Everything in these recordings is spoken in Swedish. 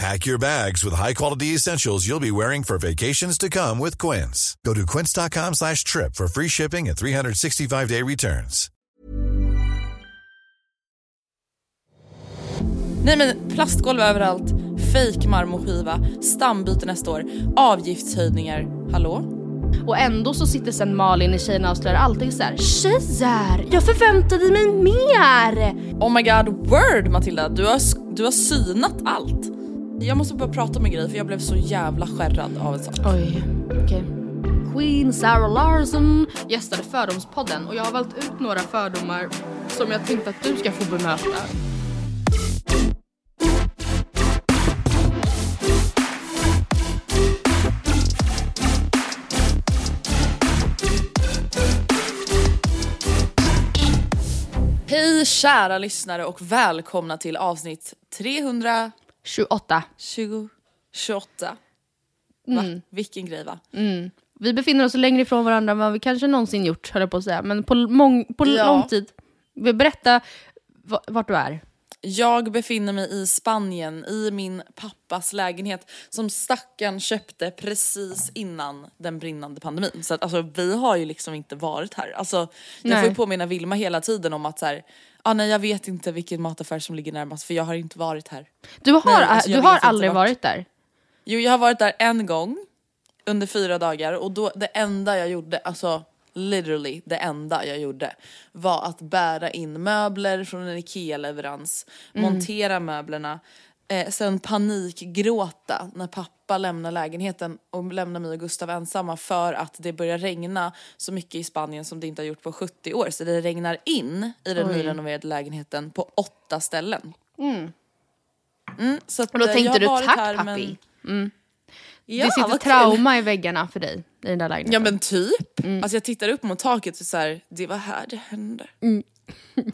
Pack your bags with high-quality essentials you'll be wearing for vacations to come with Quince. Go to quince.com slash trip for free shipping and 365-day returns. Nej men plastgolv överallt, fake marmorskiva, stambyte nästa år, avgiftshöjningar. Hallå? Och ändå så sitter sen Malin i Tjejerna avslöjar allting så här. Tjejer, jag förväntade mig mer! Oh my god, word Matilda, du har, du har synat allt. Jag måste bara prata med grej för jag blev så jävla skärrad av en sak. Oj, okej. Okay. Queen Sarah Larsson gästade Fördomspodden och jag har valt ut några fördomar som jag tänkte att du ska få bemöta. Hej kära lyssnare och välkomna till avsnitt 300 28. 20, 28. Va? Mm. Vilken grej va? Mm. Vi befinner oss längre ifrån varandra än vad vi kanske någonsin gjort, höll jag på att säga. Men på, mång, på ja. lång tid. Berätta vart du är. Jag befinner mig i Spanien i min pappas lägenhet som stackaren köpte precis innan den brinnande pandemin. Så att, alltså, vi har ju liksom inte varit här. Alltså, jag nej. får ju påminna Vilma hela tiden om att så här, ah, nej jag vet inte vilken mataffär som ligger närmast för jag har inte varit här. Du har, nej, alltså, du har aldrig varit där? Jo jag har varit där en gång under fyra dagar och då det enda jag gjorde, alltså literally det enda jag gjorde var att bära in möbler från en IKEA-leverans, mm. montera möblerna, eh, sen panikgråta när pappa lämnar lägenheten och lämnar mig och Gustav ensamma för att det börjar regna så mycket i Spanien som det inte har gjort på 70 år. Så det regnar in i den nyrenoverade lägenheten på åtta ställen. Mm. Mm, så och då eh, tänkte du tack här, pappi. Men... Ja, det sitter trauma i väggarna för dig i den där lägenheten. Ja men typ. Mm. Alltså jag tittar upp mot taket och så här, det var här det hände. Mm.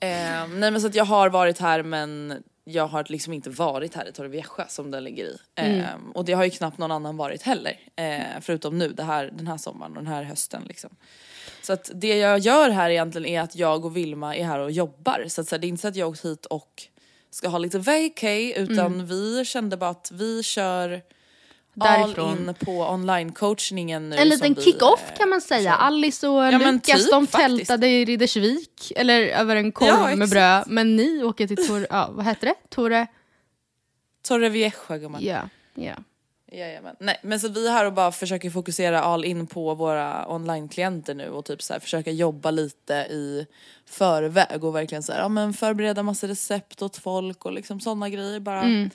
eh, nej men så att jag har varit här men jag har liksom inte varit här i Torrevieja som den ligger i. Mm. Eh, och det har ju knappt någon annan varit heller. Eh, förutom nu, det här, den här sommaren och den här hösten liksom. Så att det jag gör här egentligen är att jag och Vilma är här och jobbar. Så, att, så här, det är inte så att jag åkt hit och ska ha lite vacay utan mm. vi kände bara att vi kör Därifrån. all in på online-coachningen nu. En liten kick-off kan man säga. Kör. Alice och ja, Lukas typ, de tältade i Riddersvik, eller över en korv ja, med bröd. Men ni åker till Torre, ja, vad heter det? Torre? Torrevieja gumman. Ja, ja. Jajamän. Nej, men så vi är här och bara försöker fokusera all in på våra online-klienter nu och typ så här, försöka jobba lite i förväg och verkligen så här, ja, men förbereda massa recept åt folk och liksom sådana grejer bara. Mm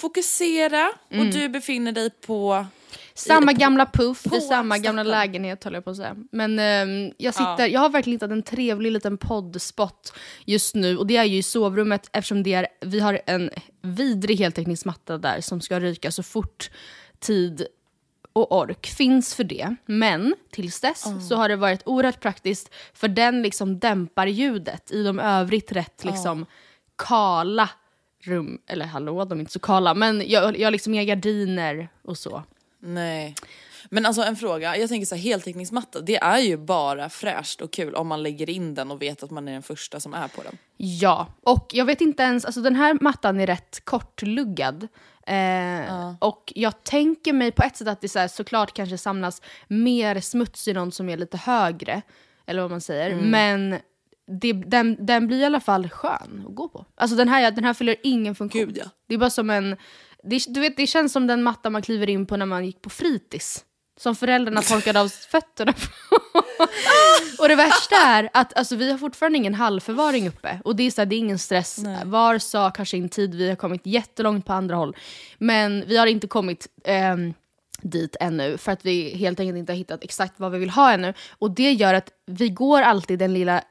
fokusera mm. och du befinner dig på samma gamla puff i samma gamla lägenhet håller jag på att säga. Men um, jag, sitter, ja. jag har verkligen hittat en trevlig liten poddspot just nu och det är ju i sovrummet eftersom det är, vi har en vidrig heltäckningsmatta där som ska ryka så fort tid och ork finns för det. Men tills dess mm. så har det varit oerhört praktiskt för den liksom dämpar ljudet i de övrigt rätt liksom kala rum, eller hallå de är inte så kala, men jag, jag har liksom inga gardiner och så. Nej. Men alltså en fråga, jag tänker så här, heltäckningsmatta, det är ju bara fräscht och kul om man lägger in den och vet att man är den första som är på den. Ja, och jag vet inte ens, alltså den här mattan är rätt kortluggad. Eh, Och jag tänker mig på ett sätt att det så här, såklart kanske samlas mer smuts i någon som är lite högre, eller vad man säger. Mm. Men det, den, den blir i alla fall skön att gå på. Alltså den här, den här fyller ingen funktion. Gud, ja. Det är bara som en, det, du vet, det känns som den matta man kliver in på när man gick på fritids. Som föräldrarna torkade av fötterna på. och det värsta är att alltså, vi har fortfarande ingen halvförvaring uppe. Och det är, så här, det är ingen stress. Var sak har sin tid, vi har kommit jättelångt på andra håll. Men vi har inte kommit ehm, dit ännu för att vi helt enkelt inte har hittat exakt vad vi vill ha ännu. Och det gör att vi går alltid den lilla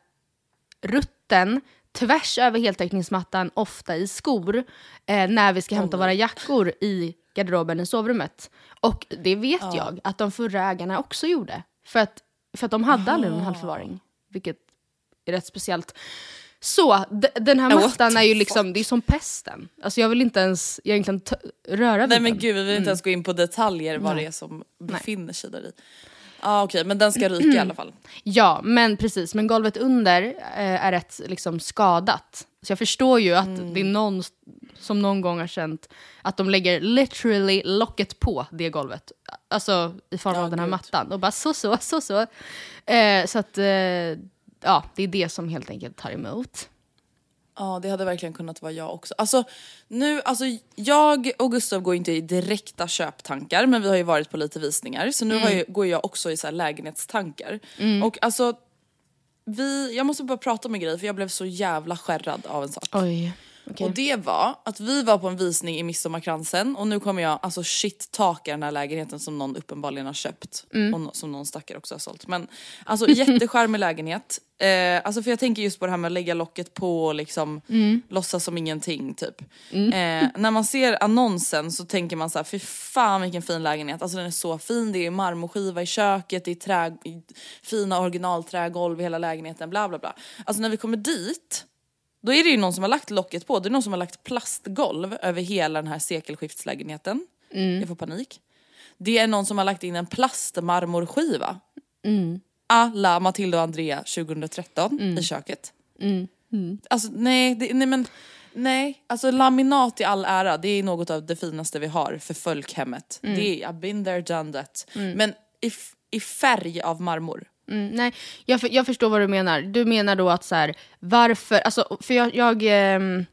rutten tvärs över heltäckningsmattan, ofta i skor, eh, när vi ska hämta våra jackor i garderoben i sovrummet. Och det vet jag att de förra ägarna också gjorde. För att, för att de hade aldrig någon halvförvaring, vilket är rätt speciellt. Så, den här What mattan är ju liksom, det är som pesten. Alltså jag vill inte ens egentligen röra vid Nej men den. gud vi vill inte ens gå in på detaljer vad det är som befinner sig där i. Ja ah, okej men den ska ryka i alla fall. Ja, men precis. Men golvet under eh, är rätt liksom, skadat. Så jag förstår ju att Mm. det är någon som någon gång har känt att de lägger literally locket på det golvet. Alltså i form Ja, av den här gud. mattan. Och bara så, så, så, så. Eh, så att, eh, ja, det är det som helt enkelt tar emot. Ja det hade verkligen kunnat vara jag också. Alltså nu, alltså jag och Gustav går inte i direkta köptankar men vi har ju varit på lite visningar så nu har jag, går jag också i så här lägenhetstankar. Och alltså vi, jag måste bara prata om en grej för jag blev så jävla skärrad av en sak. Oj. Okej. Och det var att vi var på en visning i Midsommarkransen och nu kommer jag alltså shit taka den här lägenheten som någon uppenbarligen har köpt. Och no- som någon stackare också har sålt. Men alltså jättecharmig lägenhet. Eh, alltså för jag tänker just på det här med att lägga locket på och liksom låtsas som ingenting typ. Eh, när man ser annonsen så tänker man så här, fy fan vilken fin lägenhet. Alltså den är så fin, det är marmorskiva i köket, det är trä, fina originalträgolv i hela lägenheten, bla bla bla. Alltså när vi kommer dit då är det ju någon som har lagt locket på, det är någon som har lagt plastgolv över hela den här sekelskiftslägenheten. Jag får panik. Det är någon som har lagt in en plastmarmorskiva. Alla Matilda och Andrea 2013 i köket. Alltså nej, det, nej men nej, alltså laminat i all ära, det är något av det finaste vi har för folkhemmet. Det är, I've been there, done that. Men i, i färg av marmor. Mm, nej, jag, jag förstår vad du menar. Du menar då att så här, varför, alltså, för jag, jag ehm,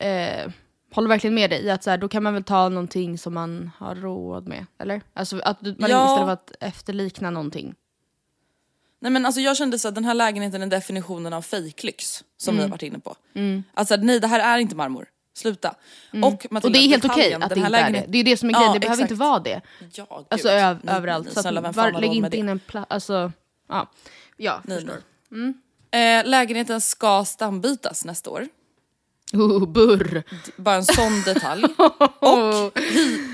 eh, håller verkligen med dig i att så här, då kan man väl ta någonting som man har råd med, eller? Alltså att man Ja. istället för att efterlikna någonting. Nej men alltså jag kände så att den här lägenheten är definitionen av fejklyx som vi har varit inne på. Alltså nej det här är inte marmor, sluta. Och, Matilda, Och det är helt okej att det inte är det. Det är det som är Ja, grejen, det behöver exakt. inte vara det. Ja, gud. Alltså ö- Nej, överallt. nej, Så snälla, var, lägg inte det? in en plats, alltså, ja. Ja, förstår. nej. Eh, lägenheten ska stambytas nästa år. Oh, burr. Bara en sån detalj. Och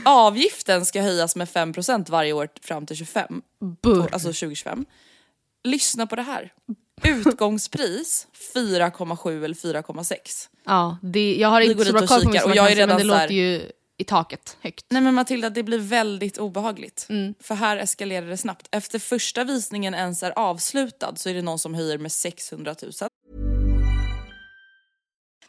avgiften ska höjas med 5% varje år fram till 25. Burr. Alltså 2025. Lyssna på det här. Utgångspris 4,7 eller 4,6. Ja, det, jag har inte så bra koll på och jag är Midsommarkransen, men det redan låter ju i taket högt. Nej men Matilda det blir väldigt obehagligt. Mm. För här eskalerar det snabbt. Efter första visningen ens är avslutad så är det någon som höjer med 600 000.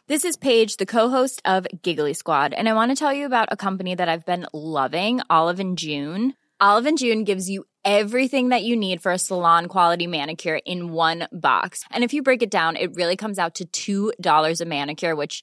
This is Paige, the co-host of Giggly Squad, and I want to tell you about a company that I've been loving, Olive and June. Olive and June gives you everything that you need for a salon quality manicure in one box. And if you break it down, it really comes out to $2 a manicure, which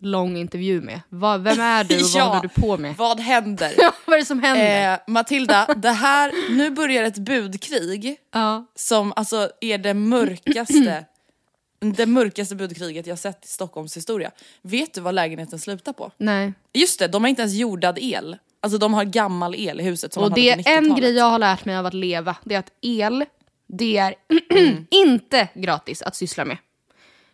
lång intervju med. Vad, vem är du och vad Ja, håller du på med? Vad händer? Vad är det som händer? Eh, Matilda, det här, nu börjar ett budkrig ja. som alltså är det mörkaste det mörkaste budkriget jag sett i Stockholms historia. Vet du vad lägenheten slutar på? Nej. Just det, de har inte ens jordad el. Alltså de har gammal el i huset som Och det är en 90-talet. grej jag har lärt mig av att leva. Det är att el, det är inte gratis att syssla med.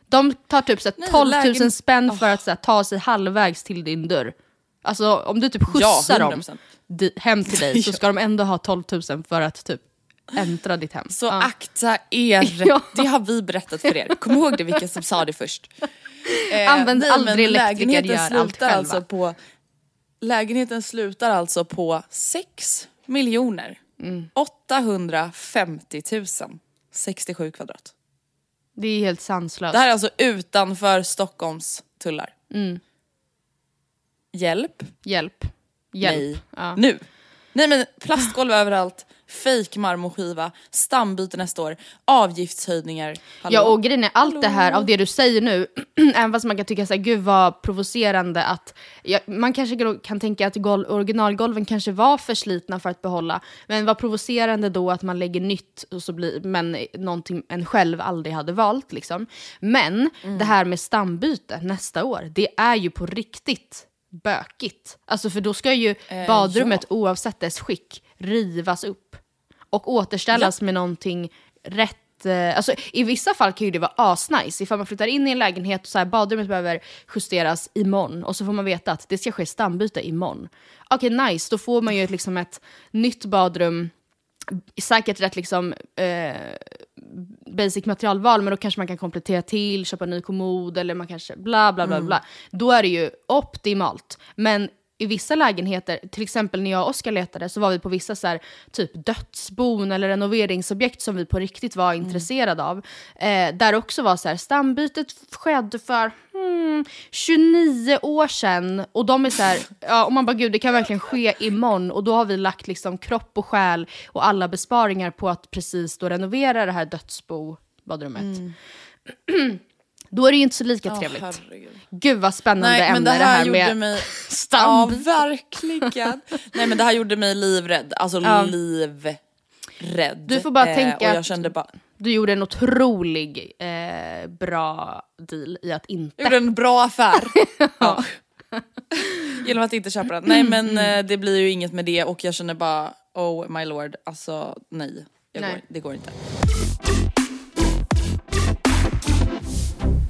De tar typ så här, Nej, 12 000 lägen- spänn för att så ta sig halvvägs till din dörr. Alltså om du typ skjutsar dem 100%. di- hem till dig så ska de ändå ha 12 000 för att typ äntra ditt hem. Så Ja. akta er, Ja. det har vi berättat för er. Kom ihåg det vilka som sa det först. Eh, Använd nej, aldrig elektriker, gör allt själva. alltså på Lägenheten slutar alltså på 6 miljoner Mm. 850 000 67 kvadrat. Det är helt sanslöst. Det här är alltså utanför Stockholms tullar. Mm. Hjälp. Hjälp. Hjälp. Nej. Ja. Nu. Nej men plastgolv överallt, fake marmorskiva, stambyte nästa år, avgiftshöjningar. Hallå? Ja och grejen är, allt det här av det du säger nu, även fast man kan tycka såhär, gud vad provocerande att, ja, man kanske kan tänka att gol- originalgolven kanske var för slitna för att behålla, men vad provocerande då att man lägger nytt, och så blir, men någonting en själv aldrig hade valt liksom. Men det här med stambyte nästa år, det är ju på riktigt bökigt. Alltså för då ska ju badrummet oavsett dess skick rivas upp och återställas med någonting rätt eh, Alltså, I vissa fall kan ju det vara asnice. Ifall man flyttar in i en lägenhet och så här, badrummet behöver justeras imorgon och så får man veta att det ska ske stambyte imorgon. Okej, nice. Då får man ju ett, liksom ett nytt badrum, säkert rätt liksom eh, basic materialval, men då kanske man kan komplettera till, köpa ny kommod eller man kanske bla bla bla bla. Då är det ju optimalt. Men i vissa lägenheter, till exempel när jag och Oskar letade, så var vi på vissa så här, typ dödsbon eller renoveringsobjekt som vi på riktigt var intresserade av. Eh, där också var så här, stambytet skedde för hmm, 29 år sedan. Och de är så här, ja, och man bara gud det kan verkligen ske imorgon. Och då har vi lagt liksom kropp och själ och alla besparingar på att precis då renovera det här dödsbo-badrummet. då är det ju inte så lika Ja, trevligt. herregud. Gud vad spännande Nej ämne det här, gjorde med mig... Ja stambyte. verkligen. Nej men det här gjorde mig livrädd. Alltså Ja. livrädd. Du får bara Eh, tänka jag kände bara... Du gjorde en otrolig eh, bra deal i att inte... Jag gjorde en bra affär. ja. Genom att inte köpa den. Nej men eh, det blir ju inget med det och jag känner bara oh my lord, alltså nej. Nej. Går, det går inte.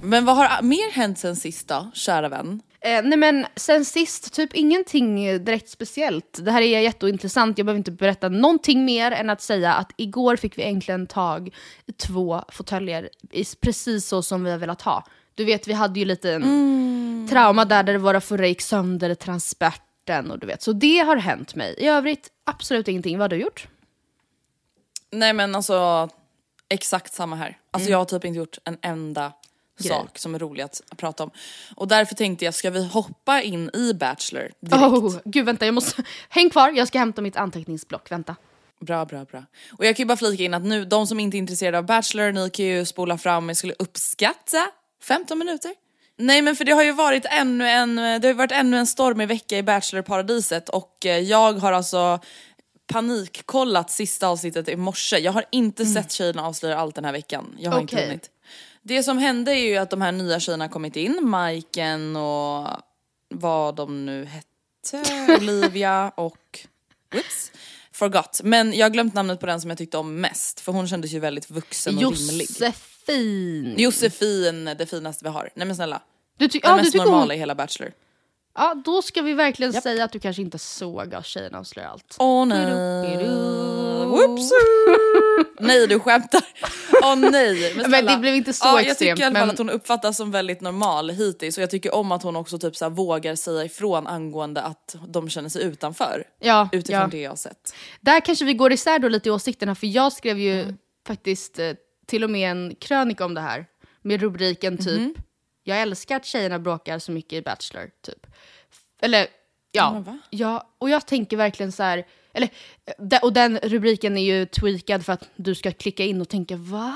Men vad har mer hänt sen sist då, kära vän? Eh, nej men sen sist, typ ingenting direkt speciellt. Det här är jätteintressant, jag behöver inte berätta någonting mer än att säga att igår fick vi äntligen tag i två fåtöljer, precis så som vi har velat ha. Du vet, vi hade ju lite en trauma där, där våra förra gick sönder, transporten och du vet. Så det har hänt mig. I övrigt, absolut ingenting. Vad har du gjort? Nej men alltså exakt samma här. Alltså Mm. jag har typ inte gjort en enda Grej. sak som är rolig att prata om. Och därför tänkte jag, ska vi hoppa in i Bachelor direkt? Oh, gud vänta, jag måste... Häng kvar, jag ska hämta mitt anteckningsblock. Vänta. Bra, bra, bra. Och jag kan ju bara flika in att nu, de som inte är intresserade av Bachelor, ni kan ju spola fram, jag skulle uppskatta 15 minuter. Nej men för det har ju varit ännu en, det har ju varit ännu en stormig vecka i Bachelor-paradiset och eh, jag har alltså panikkollat sista avsnittet i morse. Jag har inte sett tjejerna avslöja allt den här veckan. Jag har inte Okej. hunnit. Det som hände är ju att de här nya tjejerna kommit in, Majken och vad de nu hette, Olivia och Whoops. Forgot. Men jag har glömt namnet på den som jag tyckte om mest för hon kändes ju väldigt vuxen och rimlig. Josefin. Josefin. Det finaste vi har. Nej men snälla. Du Den ja, mest normala hon... i hela Bachelor. Ja, då ska vi verkligen säga att du kanske inte såg av Tjejerna avslöjar allt. Åh nej. Whoops. nej du skämtar. Åh nej. Men snälla. det blev inte så ja, Jag extremt, tycker i alla fall men- att hon uppfattas som väldigt normal hittills och jag tycker om att hon också typ så här vågar säga ifrån angående att de känner sig utanför. Ja, Utifrån ja. det jag har sett. Där kanske vi går isär då lite i åsikterna, för jag skrev ju Mm. faktiskt eh, till och med en krönika om det här. Med rubriken typ Mhm. “Jag älskar att tjejerna bråkar så mycket i Bachelor”. Typ. Eller ja, ja, och jag tänker verkligen så här, eller, och den rubriken är ju tweakad för att du ska klicka in och tänka va?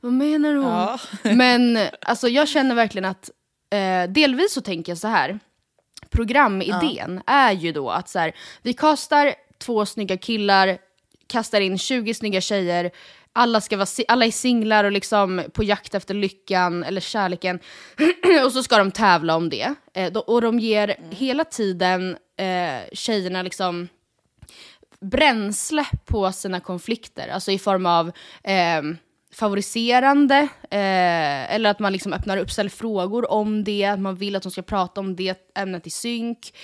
Vad menar hon? Ja. Men alltså jag känner verkligen att, eh, delvis så tänker jag så här programidén är ju då att så här, vi kastar två snygga killar, kastar in 20 snygga tjejer, alla, ska vara, alla är singlar och liksom på jakt efter lyckan eller kärleken. och så ska de tävla om det. Eh, och de ger hela tiden eh, tjejerna liksom bränsle på sina konflikter. Alltså i form av eh, favoriserande, eh, eller att man liksom öppnar upp, ställer frågor om det, att man vill att de ska prata om det ämnet i synk.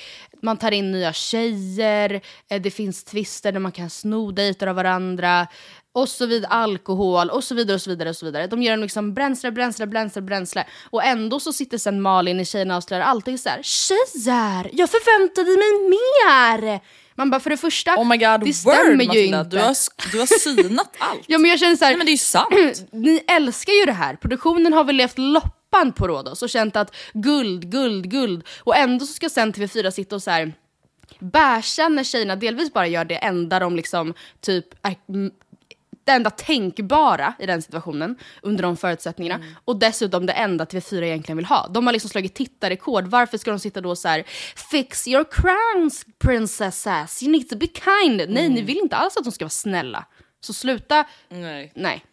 Man tar in nya tjejer, eh, det finns twister där man kan sno dejter av varandra, och så vidare, alkohol och så vidare och så vidare. och så vidare. De ger dem liksom bränsle, bränsle, bränsle, bränsle. Och ändå så sitter sen Malin i Tjejerna avslöjar alltid så här: tjejer, jag förväntade mig mer! Man bara för det första, Oh my god, det word stämmer ju Matilda. inte. Du har, du har synat allt. Ja men jag känner så här, Nej men det är ju sant. ni älskar ju det här. Produktionen har väl levt loppan på Rhodos och känt att guld, guld, guld. Och ändå så ska sen TV4 sitta och så här bärsa när tjejerna delvis bara gör det enda de liksom typ är, det enda tänkbara i den situationen under de förutsättningarna och dessutom det enda TV4 egentligen vill ha. De har liksom slagit tittarrekord. Varför ska de sitta då så här fix your crowns princesses, you need to be kind. Nej, ni vill inte alls att de ska vara snälla. Så sluta, Nej. nej.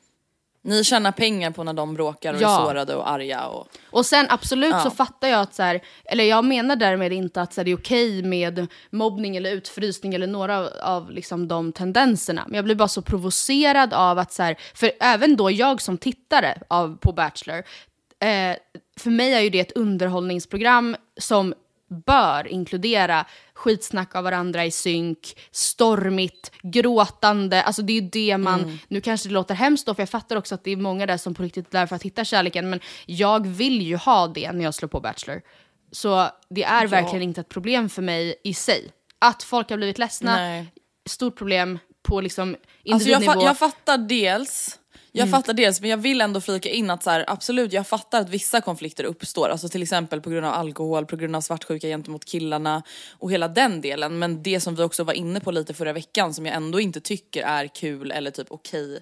Ni tjänar pengar på när de bråkar och Ja. är sårade och arga. Och... Och sen absolut Ja. så fattar jag att så här, eller jag menar därmed inte att så här, det är okej med mobbning eller utfrysning eller några av, av liksom, de tendenserna. Men jag blir bara så provocerad av att så här, för även då jag som tittare av, på Bachelor, eh, för mig är ju det ett underhållningsprogram som bör inkludera skitsnack av varandra i synk, stormigt, gråtande. Alltså det är ju det man, Mm. nu kanske det låter hemskt då för jag fattar också att det är många där som på riktigt är där för att hitta kärleken men jag vill ju ha det när jag slår på Bachelor. Så det är verkligen inte ett problem för mig i sig. Att folk har blivit ledsna, Nej. stort problem på liksom Alltså jag, individnivå. fa- jag fattar dels, jag Mm. fattar dels men jag vill ändå flika in att så här, absolut jag fattar att vissa konflikter uppstår, alltså till exempel på grund av alkohol, på grund av svartsjuka gentemot killarna och hela den delen. Men det som vi också var inne på lite förra veckan som jag ändå inte tycker är kul eller typ okej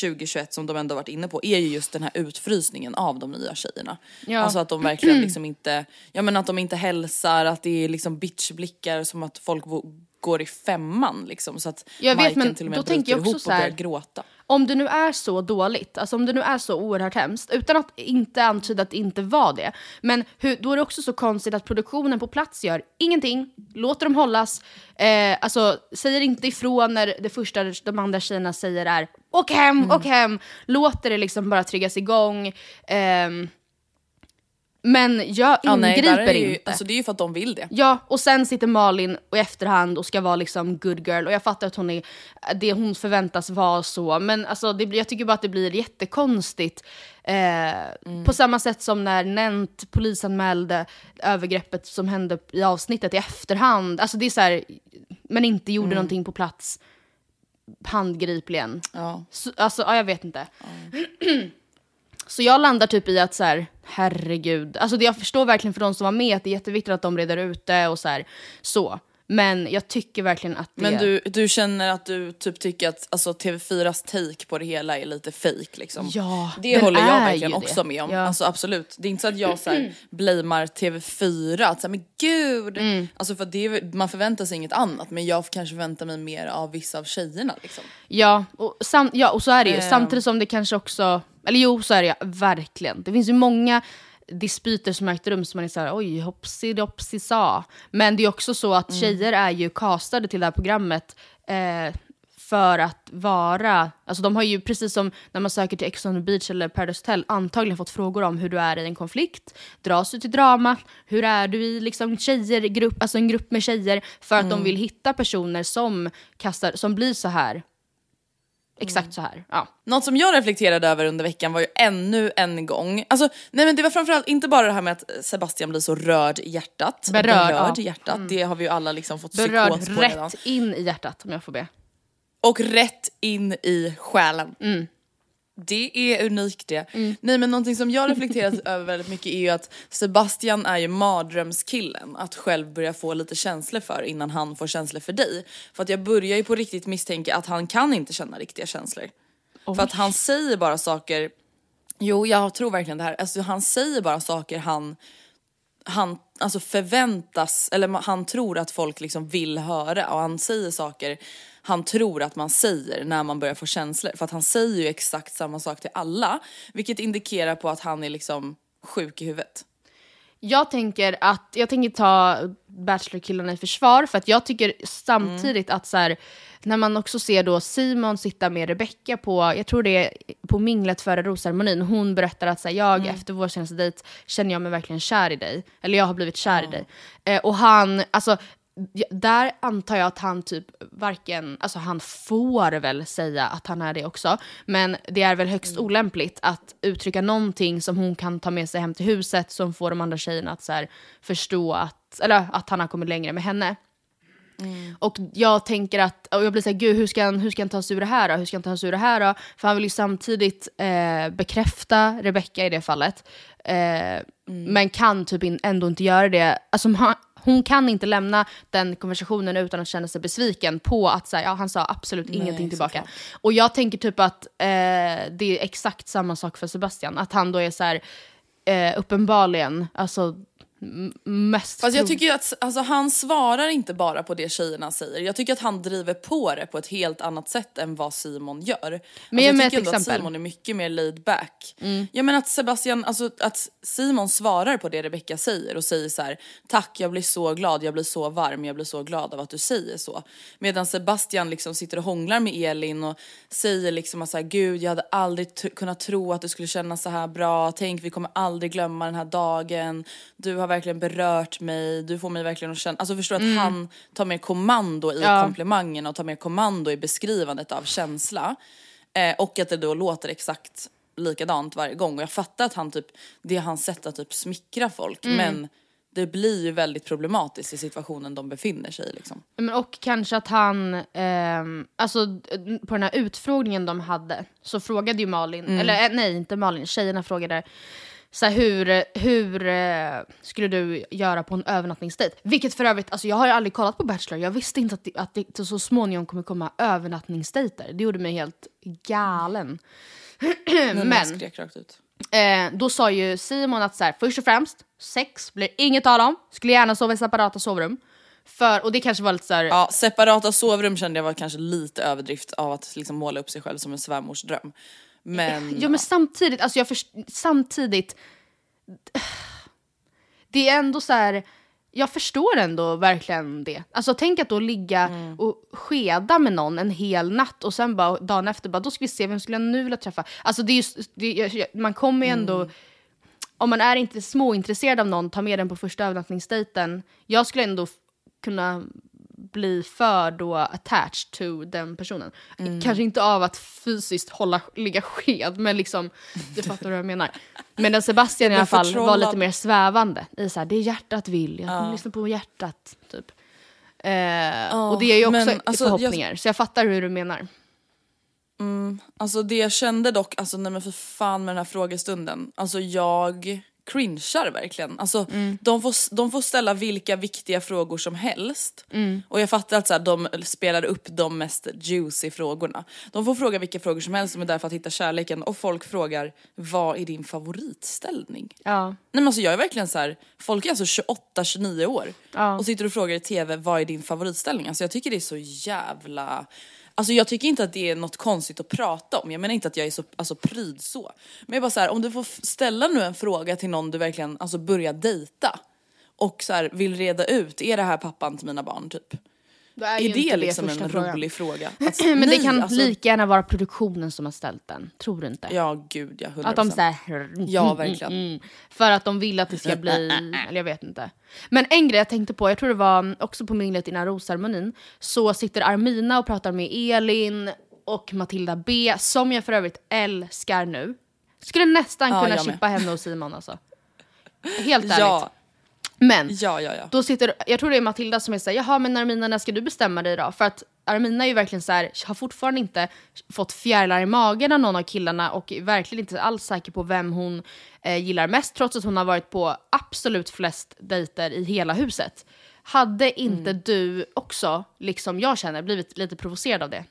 2021 som de ändå varit inne på är ju just den här utfrysningen av de nya tjejerna. Ja. Alltså att de verkligen liksom inte, ja men att de inte hälsar, att det är liksom bitchblickar som att folk går i femman liksom så att Jag vet, Majken men till och med då bryter tänker jag också ihop och börjar gråta. Om det nu är så dåligt, alltså om det nu är så oerhört hemskt, utan att inte antyda att det inte var det, men hur, då är det också så konstigt att produktionen på plats gör ingenting, låter dem hållas, eh, alltså säger inte ifrån när det första de andra tjejerna säger är åk hem, Mm. åk hem, låter det liksom bara triggas igång. ehm, men jag Ja, nej, ingriper är ju, inte. Alltså det är ju för att de vill det. Ja, och sen sitter Malin och i efterhand och ska vara liksom good girl. Och jag fattar att hon är, det hon förväntas vara så. Men alltså, det, jag tycker bara att det blir jättekonstigt. Eh, På samma sätt som när Nent polisanmälde övergreppet som hände i avsnittet i efterhand. Alltså det är så här, men inte gjorde någonting på plats handgripligen. Ja. Så, alltså, ja, jag vet inte. Så jag landar typ i att så här, herregud, alltså det jag förstår verkligen för de som var med att det är jätteviktigt att de reder ut det och så här, så. Men jag tycker verkligen att det... Men du, du känner att du typ tycker att alltså, TV4s take på det hela är lite fake liksom? Ja, det håller jag verkligen också det. med om. Ja. Alltså absolut. Det är inte så att jag så här, blamear TV4, att så här, men gud! Mm. Alltså för det, man förväntar sig inget annat men jag kanske förväntar mig mer av vissa av tjejerna liksom. Ja, och, sam, ja, och så är det ju. Ehm. Samtidigt som det kanske också... Eller jo, så är det ja, verkligen. Det finns ju många dispyter som ägt rum som man är såhär, oj, hoppsi doppsi sa. Men det är också så att tjejer är ju castade till det här programmet eh, för att vara, alltså de har ju precis som när man söker till Ex on the beach eller Paradise Hotel antagligen fått frågor om hur du är i en konflikt, dras du till drama, hur är du i liksom tjejer, grupp, alltså en grupp med tjejer för att de vill hitta personer som, kastar, som blir så här. Exakt så här. Ja. Något som jag reflekterade över under veckan var ju ännu en gång, alltså nej men det var framförallt inte bara det här med att Sebastian blir så rörd i hjärtat, Berörd, berörd ja. hjärtat, det har vi ju alla liksom fått Berörd psykos på redan. rätt in i hjärtat om jag får be. Och rätt in i själen. Mm. Det är unikt det. Nej men någonting som jag reflekterat över väldigt mycket är ju att Sebastian är ju mardrömskillen att själv börja få lite känslor för innan han får känslor för dig. För att jag börjar ju på riktigt misstänka att han kan inte känna riktiga känslor. För att han säger bara saker, jo jag tror verkligen det här, alltså han säger bara saker han han alltså förväntas, eller han tror att folk liksom vill höra och han säger saker han tror att man säger när man börjar få känslor. För att han säger ju exakt samma sak till alla, vilket indikerar på att han är liksom sjuk i huvudet. Jag tänker att, jag tänker ta Bachelor-killarna i försvar för att jag tycker samtidigt att så här, när man också ser då Simon sitta med Rebecca på, jag tror det är på minglet före rosceremonin, hon berättar att så här, jag efter vår senaste dejt känner jag mig verkligen kär i dig, eller jag har blivit kär i dig. Eh, och han, alltså där antar jag att han typ varken, alltså han får väl säga att han är det också, men det är väl högst olämpligt att uttrycka någonting som hon kan ta med sig hem till huset som får de andra tjejerna att så här, förstå att, eller att han har kommit längre med henne. Och jag tänker att, och jag blir såhär, gud hur ska, han, hur ska han ta sig ur det här då? Hur ska han ta sig ur det här då? För han vill ju samtidigt eh, bekräfta Rebecca i det fallet. Eh, Men kan typ in, ändå inte göra det. Alltså, han, hon kan inte lämna den konversationen utan att känna sig besviken på att så här, ja, han sa absolut ingenting tillbaka. Och jag tänker typ att eh, det är exakt samma sak för Sebastian. Att han då är så här, eh, uppenbarligen, alltså mest... Fast jag tycker ju att alltså, han svarar inte bara på det tjejerna säger. Jag tycker att han driver på det på ett helt annat sätt än vad Simon gör. Men alltså, jag mig tycker ändå att. Simon är mycket mer laid back. Jag menar att Sebastian, alltså att Simon svarar på det Rebecca säger och säger så här: tack jag blir så glad, jag blir så varm, jag blir så glad av att du säger så. Medan Sebastian liksom sitter och hånglar med Elin och säger liksom att så här, gud jag hade aldrig kunnat tro att du skulle känna så här bra, tänk vi kommer aldrig glömma den här dagen, du har verkligen berört mig, du får mig verkligen att känna, alltså förstår att han tar mer kommando i Ja. komplimangen och tar mer kommando i beskrivandet av känsla. Eh, och att det då låter exakt likadant varje gång. Och jag fattar att han typ, det är hans sätt att typ smickra folk men det blir ju väldigt problematiskt i situationen de befinner sig i liksom. Men och kanske att han, ehm, alltså på den här utfrågningen de hade så frågade ju Malin, eller eh, nej inte Malin, tjejerna frågade så här, hur, hur eh, skulle du göra på en övernattningsdejt? Vilket för övrigt, alltså jag har ju aldrig kollat på Bachelor, jag visste inte att det, att det så småningom kommer komma övernattningsdejter. Det gjorde mig helt galen. Men, Men skrek rakt ut. eh, då sa ju Simon att så här, först och främst, sex blir inget tal om, skulle gärna sova i separata sovrum. För, och det kanske var lite så här, Ja, separata sovrum kände jag var kanske lite överdrift av att liksom måla upp sig själv som en svärmorsdröm. Men, Ja men samtidigt, alltså jag först, samtidigt, det är ändå så här. jag förstår ändå verkligen det. Alltså tänk att då ligga Mm. och skeda med någon en hel natt och sen bara dagen efter bara då ska vi se vem skulle jag nu vilja träffa. Alltså det är just, det, man kommer ju ändå, Mm. om man är inte småintresserad av någon, ta med den på första övernattningsdejten. Jag skulle ändå kunna bli för då attached to den personen. Mm. Kanske inte av att fysiskt hålla, ligga sked, men liksom, du fattar vad jag menar. Men Sebastian i alla fall var lite mer svävande. I så här, det hjärtat vill, jag kommer lyssna på hjärtat. Typ. Eh, och det är ju också men alltså, förhoppningar, så jag fattar hur du menar. Alltså det jag kände dock, alltså nej men för fan med den här frågestunden, alltså jag cringear verkligen. Alltså de, får, de får ställa vilka viktiga frågor som helst. Och jag fattar att så här, de spelar upp de mest juicy frågorna. De får fråga vilka frågor som helst som är där för att hitta kärleken och folk frågar vad är din favoritställning? Ja. Nej men alltså jag är verkligen så här, folk är alltså 28-29 år Ja. och sitter och frågar i tv vad är din favoritställning? Alltså jag tycker det är så jävla... Alltså jag tycker inte att det är något konstigt att prata om, jag menar inte att jag är så alltså, pryd så. Men jag bara så här, om du får ställa nu en fråga till någon du verkligen alltså, börjar dejta och så här, vill reda ut, är det här pappan till mina barn typ? Då är Är det inte liksom en frågan. rolig fråga? Alltså, Men det nej, kan alltså, lika gärna vara produktionen som har ställt den. Tror du inte? Ja gud ja, 100%. Att de såhär... Ja, verkligen. Mm, för att de vill att det ska bli... Eller jag vet inte. Men en grej jag tänkte på, jag tror det var också på minglet innan rosceremonin, så sitter Armina och pratar med Elin och Matilda B, som jag för övrigt älskar nu. Skulle nästan Ja, kunna chippa henne och Simon alltså. Helt ärligt. Ja, Men ja, ja, ja. då sitter, jag tror det är Matilda som är såhär, jaha men Armina när ska du bestämma dig då? För att Armina är ju verkligen så här, har fortfarande inte fått fjärilar i magen av någon av killarna och är verkligen inte alls säker på vem hon eh, gillar mest trots att hon har varit på absolut flest dejter i hela huset. Hade inte Mm. du också, liksom jag känner, blivit lite provocerad av det?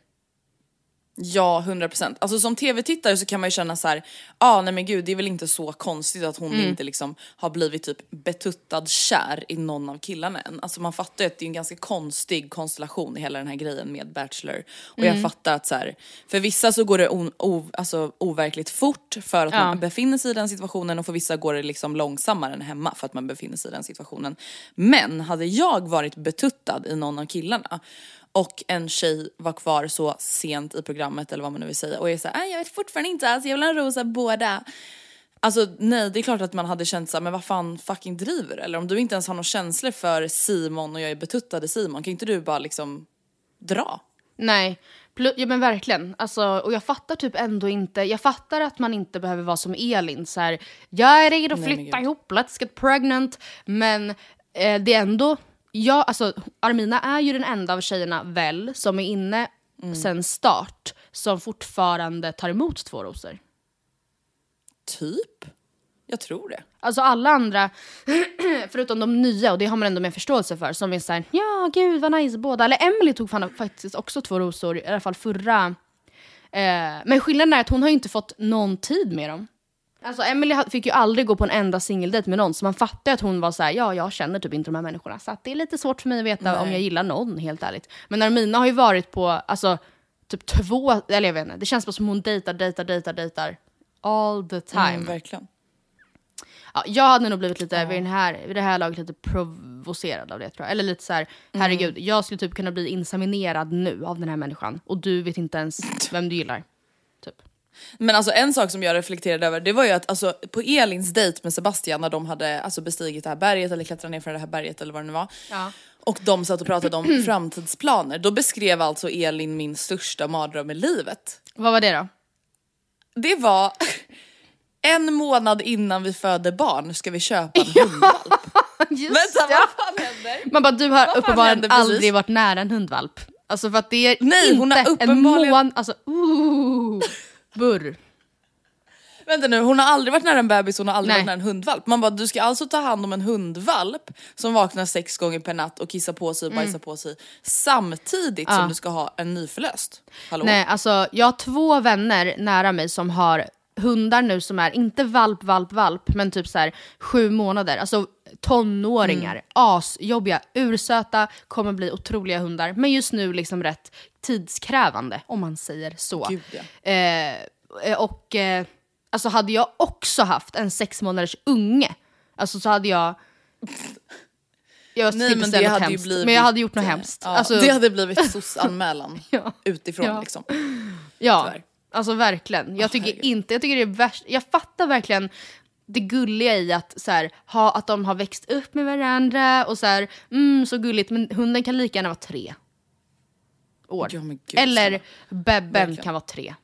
Ja, 100%. Alltså som tv-tittare så kan man ju känna så här, ja ah, nej men gud det är väl inte så konstigt att hon inte liksom har blivit typ betuttad kär i någon av killarna än. Alltså man fattar ju att det är en ganska konstig konstellation i hela den här grejen med Bachelor. Och jag fattar att så här, för vissa så går det o, o, alltså, overkligt fort för att Ja. man befinner sig i den situationen och för vissa går det liksom långsammare än hemma för att man befinner sig i den situationen. Men hade jag varit betuttad i någon av killarna och en tjej var kvar så sent i programmet eller vad man nu vill säga och är såhär, "Nej, jag vet fortfarande inte alls, jag vill ha en rosa båda. Alltså nej, det är klart att man hade känt såhär, men vad fan fucking driver? Eller om du inte ens har några känslor för Simon och jag är betuttad i Simon, kan inte du bara liksom dra? Nej, ja men verkligen. Alltså, och jag fattar typ ändå inte, jag fattar att man inte behöver vara som Elin så här. jag är redo att flytta ihop, let's get pregnant. Men eh, det är ändå, ja, alltså, Armina är ju den enda av tjejerna väl som är inne Mm. sen start som fortfarande tar emot två rosor. Typ? Jag tror det. Alltså alla andra, förutom de nya, och det har man ändå med förståelse för, som är såhär ja gud vad nice båda. Eller Emily tog fan faktiskt också två rosor, i alla fall förra. Eh, men skillnaden är att hon har inte fått någon tid med dem. Alltså Emily fick ju aldrig gå på en enda singeldejt med någon, så man fattar att hon var så här: ja jag känner typ inte de här människorna. Så det är lite svårt för mig att veta om jag gillar någon, helt ärligt. Men Armina har ju varit på, alltså typ två, eller jag vet inte, det känns bara som hon dejtar, dejtar, dejtar, dejtar. All the time. Mm, verkligen. Ja, jag hade nog blivit lite vid, den här, vid det här laget lite provocerad av det tror jag. Eller lite så här, herregud, jag skulle typ kunna bli inseminerad nu av den här människan och du vet inte ens vem du gillar. Men alltså en sak som jag reflekterade över det var ju att alltså, på Elins dejt med Sebastian när de hade alltså, bestigit det här berget eller klättrat ner för det här berget eller vad det nu var. Ja. Och de satt och pratade om framtidsplaner. Då beskrev alltså Elin min största mardröm i livet. Vad var det då? Det var en månad innan vi föder barn ska vi köpa en hundvalp. Just Vänta ja. vad fan händer? Man bara, du har uppenbarligen aldrig varit nära en hundvalp. Alltså för att det är Nej, inte hon har en uppenbarligen- mån, alltså ooh, burr. Vänta nu, hon har aldrig varit nära en bebis, hon har aldrig Nej. varit nära en hundvalp. Man bara, du ska alltså ta hand om en hundvalp som vaknar sex gånger per natt och kissar på sig och bajsar på sig samtidigt Mm. Ja. som du ska ha en nyförlöst. Hallå? Nej, alltså jag har två vänner nära mig som har hundar nu som är inte valp, valp, valp, men typ så här sju månader. Alltså tonåringar, Mm. asjobbiga, ursöta, kommer bli otroliga hundar. Men just nu liksom rätt tidskrävande, om man säger så. Gud, ja. Eh, och eh, alltså hade jag också haft en sex månaders unge, alltså så hade jag... Jag Nej men det hade ju hemskt, blivit... men jag hade gjort något hemskt. Ja, Alltså, det hade blivit SOS-anmälan Ja. utifrån Ja. liksom. Ja, Tyvärr. alltså verkligen. Jag tycker herregud. inte, jag tycker det är värst. Jag fattar verkligen det gulliga i att, så här, ha, att de har växt upp med varandra och så här, mm, så gulligt, men hunden kan lika gärna vara tre år. Ja, gud, Eller bebben kan vara tre.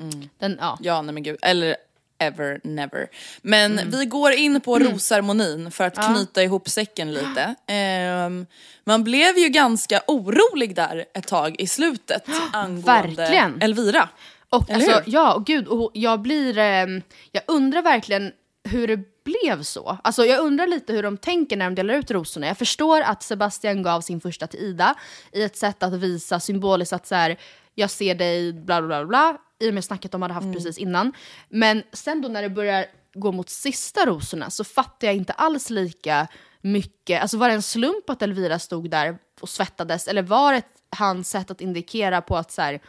Mm. Den, ja. Ja nej men gud, eller ever never. Men Mm. vi går in på rosceremonin för att knyta ihop säcken lite. Ehm, man blev ju ganska orolig där ett tag i slutet angående Verkligen. Elvira. Och Eller alltså, hur? ja, och gud, och jag blir, ehm, jag undrar verkligen hur det blev så. Alltså jag undrar lite hur de tänker när de delar ut rosorna. Jag förstår att Sebastian gav sin första till Ida i ett sätt att visa symboliskt att så här, jag ser dig, bla bla bla, i och med snacket de hade haft precis innan. Men sen då när det börjar gå mot sista rosorna så fattar jag inte alls lika mycket. Alltså var det en slump att Elvira stod där och svettades eller var det hans sätt att indikera på att så här,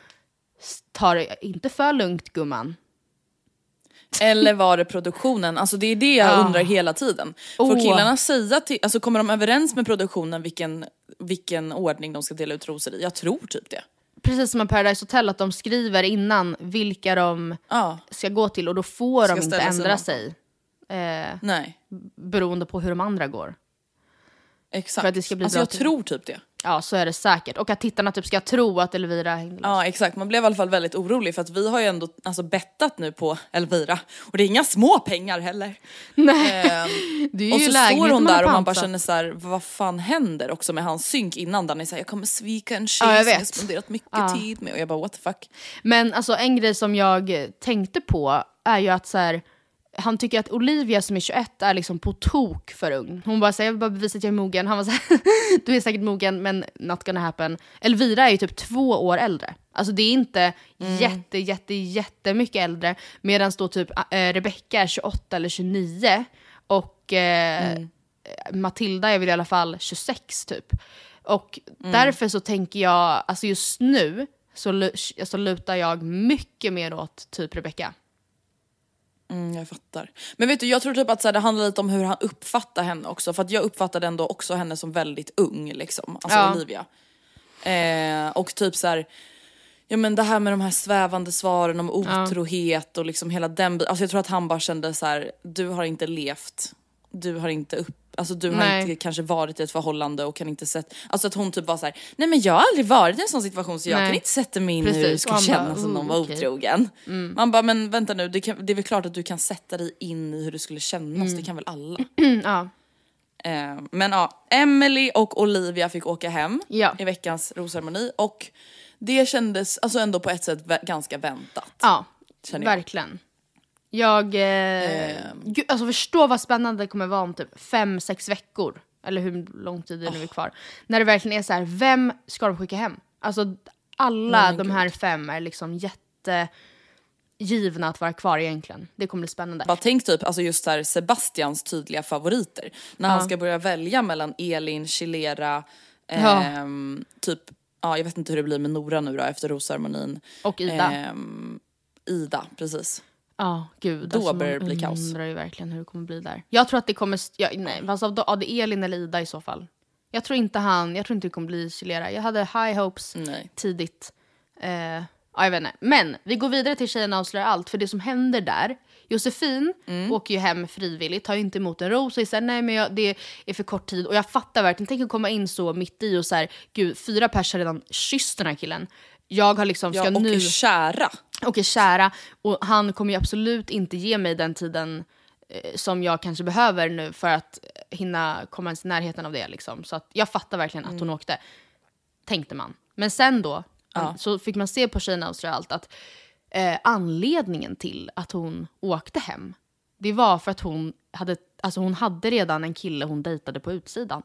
ta det inte för lugnt gumman. Eller var det produktionen? Alltså det är det jag Ja. undrar hela tiden. Får Åh. killarna säga till, alltså kommer de överens med produktionen vilken, vilken ordning de ska dela ut rosor i? Jag tror typ det. Precis som med Paradise Hotel, att de skriver innan vilka de Ja, ska gå till och då får Ska de inte sig ändra någon. sig. Eh, nej. beroende på hur de andra går. Exakt. För att det ska bli alltså bra jag till- tror typ det. Ja, så är det säkert. Och att tittarna typ ska tro att Elvira hängde lös. Ja exakt, man blev i alla fall väldigt orolig för att vi har ju ändå alltså, bettat nu på Elvira. Och det är inga små pengar heller. Nej, Ehm, det är och ju så står hon där och man bara känner så här: vad fan händer också med hans synk innan ni säger jag kommer svika en tjej Ja, jag som jag spenderat mycket Ja. tid med och jag bara what the fuck. Men alltså en grej som jag tänkte på är ju att så här, han tycker att Olivia som är 21 är liksom på tok för ung. Hon bara säger jag vill bara bevisa att jag är mogen. Han var såhär, du är säkert mogen men not gonna happen. Elvira är ju typ två år äldre. Alltså det är inte jätte, jätte, jättemycket äldre. Medan då typ äh, Rebecca är 28 eller 29. Och eh, Matilda är väl i alla fall 26 typ. Och därför så tänker jag, alltså just nu så, alltså lutar jag mycket mer åt typ Rebecca. Mm, jag fattar. Men vet du, jag tror typ att så här, det handlar lite om hur han uppfattar henne också. För att jag uppfattade ändå också henne som väldigt ung liksom. Alltså Ja. Olivia. Eh, och typ så här. Ja men det här med de här svävande svaren om otrohet och liksom hela den Alltså jag tror att han bara kände så här: du har inte levt. Du har inte upp, alltså du har Nej. inte kanske varit i ett förhållande och kan inte sett, alltså att hon typ var så här: nej men jag har aldrig varit i en sån situation så jag Nej. kan inte sätta mig in i hur det bara, kännas om någon var "Oh, okej." otrogen. Man bara men vänta nu, det, kan, det är väl klart att du kan sätta dig in i hur det skulle kännas, det kan väl alla. ja. Eh, men ja, Emily och Olivia fick åka hem Ja. i veckans rosceremoni och det kändes alltså ändå på ett sätt ganska väntat. ja, verkligen. Jag, eh, gud, alltså förstå vad spännande det kommer vara om typ fem, sex veckor. Eller hur lång tid det nu är kvar. När det verkligen är så här, vem ska de skicka hem? Alltså alla men de här fem är liksom jätte givna att vara kvar egentligen. Det kommer bli spännande. Bara tänk typ alltså just här Sebastians tydliga favoriter. När han ska börja välja mellan Elin, Chilera, Ja. ehm, typ, ja jag vet inte hur det blir med Nora nu då efter rosceremonin. Och Ida. Ehm, Ida, precis. Ja, gud. Då alltså, börjar det man bli kaos. undrar ju verkligen hur det kommer bli där. Jag tror att det kommer... Ja, nej, alltså, ja, det är Elin eller Ida i så fall. Jag tror inte han... Jag tror inte det kommer bli Chilera. Jag hade high hopes Nej. tidigt. Eh, ja, jag vet inte. Men vi går vidare till Tjejerna avslöjar allt. För det som händer där... Josefin Mm. åker ju hem frivilligt, tar ju inte emot en ros och säger nej men jag, det är för kort tid. Och jag fattar verkligen, tänk att komma in så mitt i och så här, gud fyra pers har redan kysst den här killen. Jag har liksom, ska Ja, och nu är kära. Och är kära. Och han kommer ju absolut inte ge mig den tiden eh, som jag kanske behöver nu för att hinna komma ens i närheten av det. Liksom. Så att jag fattar verkligen att hon åkte, tänkte man. Men sen då Ja. så fick man se på Tjejerna allt att eh, anledningen till att hon åkte hem, det var för att hon hade, alltså hon hade redan en kille hon dejtade på utsidan.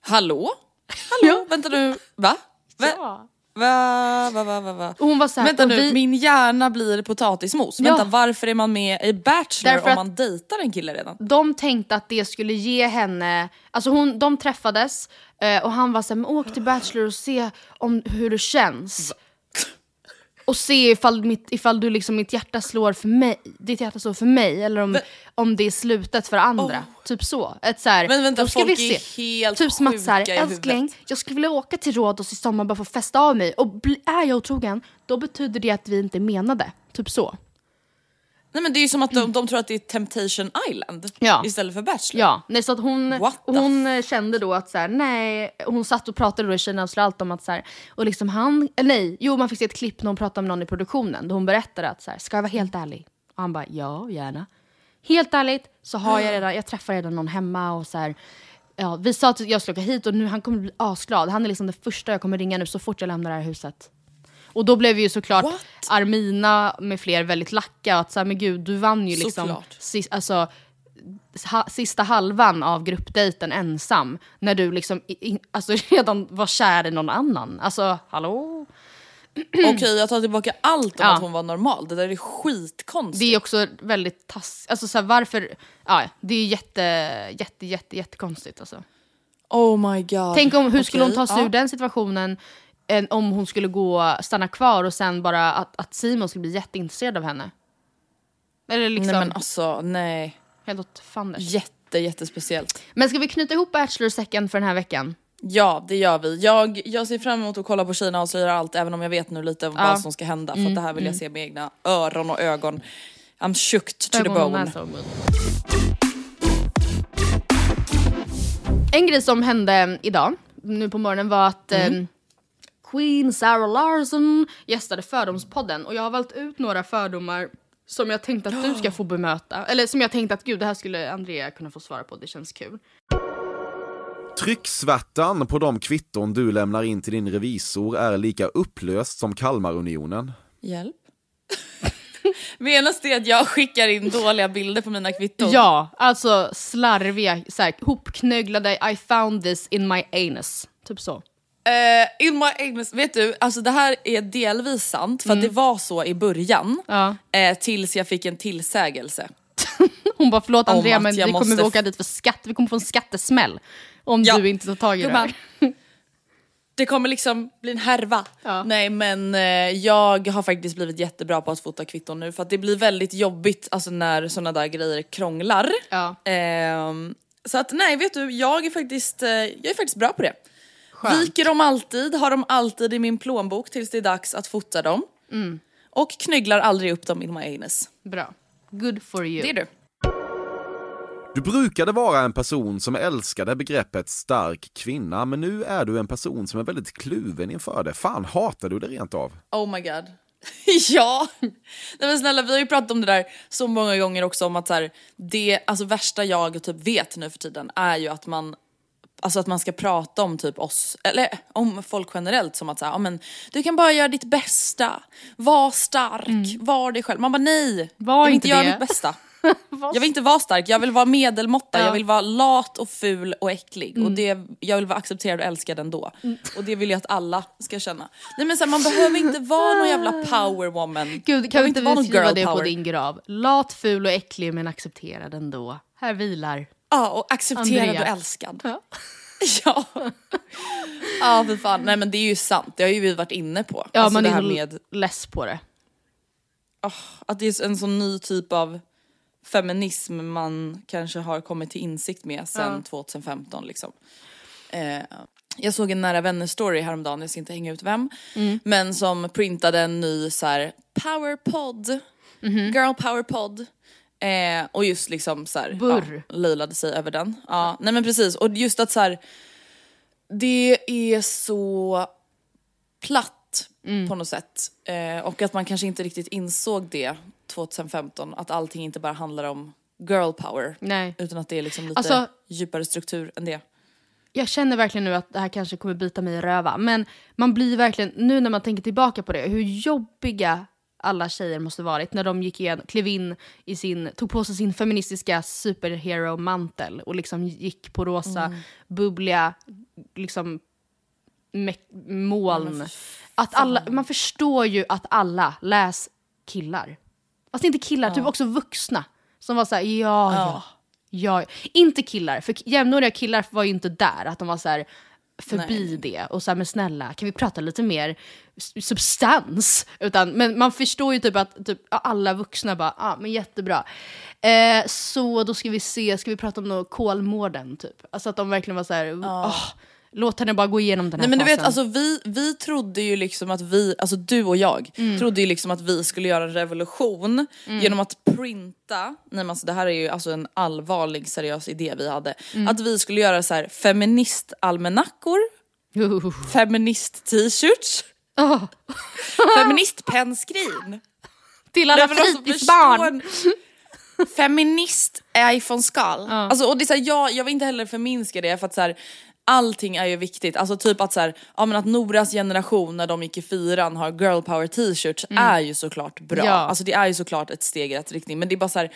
Hallå? Hallå? Vänta nu, va? Va? Ja. Va, va, va, va, va? Och hon var så här, Vänta nu, vi- min hjärna blir potatismos. Ja. Vänta, varför är man med i Bachelor Därför om man dejtar en kille redan? de tänkte att det skulle ge henne, alltså hon, de träffades eh, och han var såhär, åk till Bachelor och se om, hur det känns. Och se ifall, mitt, ifall du liksom, mitt hjärta slår för mig, ditt hjärta slår för mig eller om, om det är slutet för andra. Typ så. Ett så här, Men vänta, ska folk vi är se. helt Typ som att så här, älskling, huvudet." jag skulle vilja åka till Rhodos i sommar bara för att festa av mig. Och bli, är jag otrogen, då betyder det att vi inte menade. Typ så. Nej men det är ju som att de, de tror att det är Temptation Island Ja. istället för Bachelor. Ja, nej, så att hon, hon eh, kände då att så här, nej, hon satt och pratade då i Tjejerna avslöjar allt om att så här, och liksom han, eller nej, jo man fick se ett klipp när hon pratade med någon i produktionen då hon berättade att så här, ska jag vara helt ärlig? Och han bara, ja gärna. Helt ärligt så har jag redan, jag träffar redan någon hemma och så här, ja, vi sa att jag skulle åka hit och nu han kommer bli asglad. Han är liksom det första jag kommer ringa nu så fort jag lämnar det här huset. Och då blev ju såklart What? Armina med fler väldigt lacka. Att så här, men gud, du vann ju liksom Såklart. sis, alltså, ha, sista halvan av gruppdejten ensam. När du liksom i, i, alltså, redan var kär i någon annan. Alltså, hallå? Okej jag tar tillbaka allt om Ja. att hon var normal, det där är skitkonstigt. Det är också väldigt taskigt. Alltså så här, varför? Ja, det är jätte, jätte, jätte, jättekonstigt alltså. Oh my god. Tänk om, hur skulle hon ta sig ja. ur den situationen än om hon skulle gå, stanna kvar och sen bara att, att Simon skulle bli jätteintresserad av henne. Eller liksom, Nej men alltså nej. helt åt fanders. Jätte jättespeciellt. Men ska vi knyta ihop Bachelor-säcken för den här veckan? Ja det gör vi. Jag, jag ser fram emot att kolla på Kina avslöjar allt även om jag vet nu lite vad som ska hända. För att det här vill jag se med egna öron och ögon. I'm shooked to the och bone. och. En grej som hände idag, nu på morgonen, var att eh, Queen Sarah Larsson gästade Fördomspodden och jag har valt ut några fördomar som jag tänkte att du ska få bemöta. Eller som jag tänkte att gud, det här skulle Andrea kunna få svara på, det känns kul. Trycksvärtan på de kvitton du lämnar in till din revisor är lika upplöst som Kalmarunionen. Hjälp. Menas det att jag skickar in dåliga bilder på mina kvitton? Ja, alltså slarviga, såhär, hopknögglade I found this in my anus. Typ så. Eh, in my anus, vet du, alltså det här är delvis sant för att det var så i början. Ja. Eh, tills jag fick en tillsägelse. Hon bara förlåt Andrea men vi kommer måste åka dit för skatt, vi kommer få en skattesmäll. Om Ja. du inte tar tag i det här. Det kommer liksom bli en härva. Ja. Nej men eh, jag har faktiskt blivit jättebra på att fota kvitton nu för att det blir väldigt jobbigt alltså, när såna där grejer krånglar. Ja. Ehm, så att nej vet du, jag är faktiskt, eh, jag är faktiskt bra på det. Skönt. Viker dem alltid, har dem alltid i min plånbok tills det är dags att fota dem. Mm. Och knögglar aldrig upp dem in my anus. Bra. Good for you. Det är du. Du brukade vara en person som älskade begreppet stark kvinna, men nu är du en person som är väldigt kluven inför det. Fan, hatar du det rent av? Oh my god. ja! Nej men snälla vi har ju pratat om det där så många gånger också om att så här, det alltså värsta jag typ vet nu för tiden är ju att man Alltså att man ska prata om typ oss, eller om folk generellt som att säga, men du kan bara göra ditt bästa, var stark, var dig själv. Man bara nej, Var jag vill inte inte göra mitt bästa. Jag vill inte vara stark, jag vill vara medelmåtta, Ja. jag vill vara lat och ful och äcklig. Mm. Och det, jag vill vara accepterad och älskad ändå. Och det vill jag att alla ska känna. Nej men så här, man behöver inte vara någon jävla power woman. Gud, kan vi inte vara vi någon skriva girl det på power. din grav? Lat, ful och äcklig men accepterad ändå. Här vilar. Ja, och accepterad Andrea. och älskad. Ja. Ja. Ja för fan, nej men det är ju sant, det har ju vi varit inne på. Ja, alltså man det är här med less på det. att det är en sån ny typ av feminism man kanske har kommit till insikt med sen 2015 liksom. Eh, jag såg en nära vänner story häromdagen, jag ska inte hänga ut vem, Mm. men som printade en ny så här powerpod, girl powerpod. Eh, och just liksom så här, Burr. ja, löjlade sig över den. Ja, nej men precis, och just att så här, det är så platt Mm. på något sätt. Eh, och att man kanske inte riktigt insåg det 2015, att allting inte bara handlar om girl power. Nej. Utan att det är liksom lite Alltså- djupare struktur än det. Jag känner verkligen nu att det här kanske kommer bita mig i röva. Men man blir verkligen, nu när man tänker tillbaka på det, hur jobbiga alla tjejer måste varit när de gick igen, klev in i sin, tog på sig sin feministiska superhero-mantel och liksom gick på rosa, bubbliga liksom, moln. Att alla, man förstår ju att alla läs killar. Alltså inte killar, typ också vuxna. Som var såhär, ja, ja, ja. Inte killar, för jämnåriga killar var ju inte där. Att de var så här förbi det och så här, men snälla kan vi prata lite mer substans? Utan, men man förstår ju typ att typ, alla vuxna bara, ja ah, men jättebra. Eh, så då ska vi se, ska vi prata om något Kolmården typ? Alltså att de verkligen var så här, "Åh, låt henne bara gå igenom den här Nej men du fasen. vet alltså vi, vi trodde ju liksom att vi, alltså du och jag, Mm. trodde ju liksom att vi skulle göra en revolution genom att printa, nej men alltså det här är ju alltså en allvarlig seriös idé vi hade, Mm. att vi skulle göra så här feministalmanackor, Uh. feminist-t-shirts, Åh, feministpennskrin. till alla alltså, fritidsbarn! Feminist iPhone-skal. Alltså, och det är så här, jag, jag vill inte heller förminska det för att så här, allting är ju viktigt. Alltså typ att, så här, ja, men att Noras generation när de gick i fyran har girl power t-shirts är ju såklart bra. Ja. Alltså det är ju såklart ett steg i rätt riktning men det är bara så här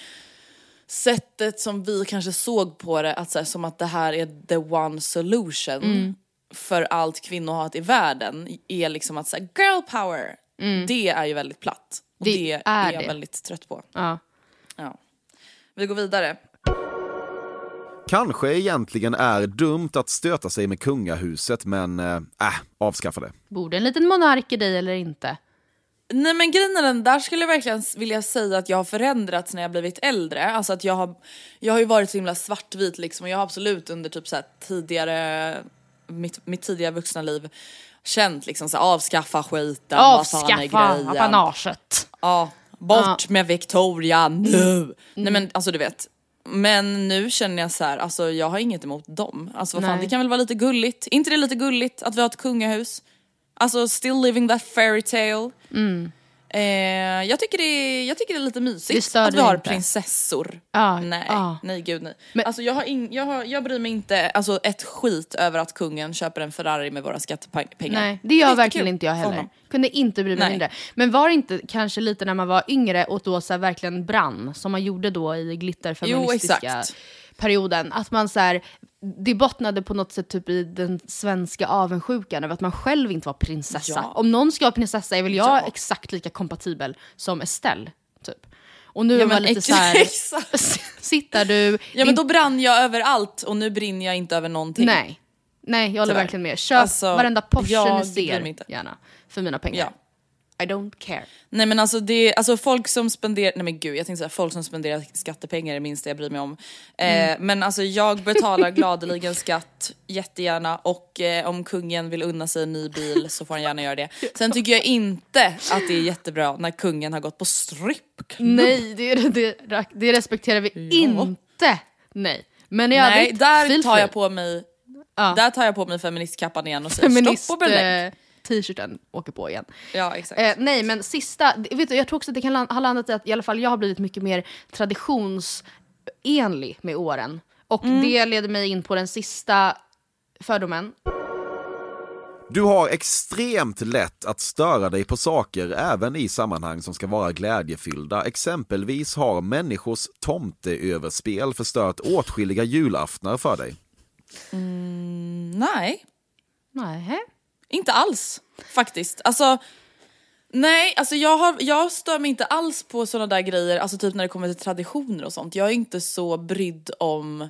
sättet som vi kanske såg på det, att, så här, som att det här är the one solution för allt kvinnohat i världen är liksom att säga girl power. Det är ju väldigt platt. Och Det det, är är jag det. väldigt trött på. Ja. Ja. Vi går vidare. Kanske egentligen är dumt att stöta sig med kungahuset, men äh, äh avskaffa det. Borde en liten monark i dig eller inte? Nej men grejen är den, där skulle jag verkligen vilja säga att jag har förändrats när jag blivit äldre. Alltså att jag har, jag har ju varit så himla svartvit liksom och jag har absolut under typ så här tidigare, mitt, mitt tidigare vuxna liv känt liksom så här, avskaffa skiten, Avskaffa apanaget. Ja, bort med Victoria nu! Nej men alltså du vet. Men nu känner jag så här, alltså jag har inget emot dem. Alltså vad fan, Nej. det kan väl vara lite gulligt? inte det lite gulligt att vi har ett kungahus? Alltså still living that fairy tale. Eh, jag, tycker det är, jag tycker det är lite Det mysigt att vi har inte? prinsessor. Ja, nej, ja. nej gud nej. Men- alltså jag, har ing, jag, har, jag bryr mig inte alltså, ett skit över att kungen köper en Ferrari med våra skattepengar. Nej, det gör Jättekul verkligen inte jag heller. Kunde inte bry mig Nej. mindre. Men var det inte kanske lite när man var yngre och då så här verkligen brann, som man gjorde då i glitterfeministiska Jo, exakt. Perioden, att man så här, det bottnade på något sätt typ i den svenska avundsjukan över att man själv inte var prinsessa. Ja. Om någon ska vara prinsessa är väl jag Ja. exakt lika kompatibel som Estelle, typ. Och nu Ja, är man lite så här, sitter du... Ja men då brann jag över allt och nu brinner jag inte över någonting. Nej. Nej, jag håller Tyvärr. verkligen med. Köp Alltså, varenda Porsche ni ser, gärna. För mina pengar. Ja. I don't care. Nej men alltså det, alltså folk som spenderar, nej men gud jag tänkte säga folk som spenderar skattepengar är det minsta jag bryr mig om. Eh, men alltså jag betalar gladeligen skatt jättegärna och eh, om kungen vill unna sig en ny bil så får han gärna göra det. Sen tycker jag inte att det är jättebra när kungen har gått på strippklubb. Nej, det, det, det respekterar vi inte. Nej. Men i Nej, övrigt, där tar jag på mig, Ja. där tar jag på mig feministkappan igen och säger Feminist stopp och belägg. T-shirten åker på igen. Ja exakt. Eh, nej men sista, vet du, jag tror också att det kan ha landat i att i alla fall jag har blivit mycket mer traditionsenlig med åren. Och Mm. det leder mig in på den sista fördomen. Du har extremt lätt att störa dig på saker även i sammanhang som ska vara glädjefyllda. Exempelvis har människors tomteöverspel förstört åtskilliga julaftnar för dig. Nej. Nej. Inte alls faktiskt. Alltså, nej, alltså jag, har, jag stör mig inte alls på sådana där grejer, alltså typ när det kommer till traditioner och sånt. Jag är inte så brydd om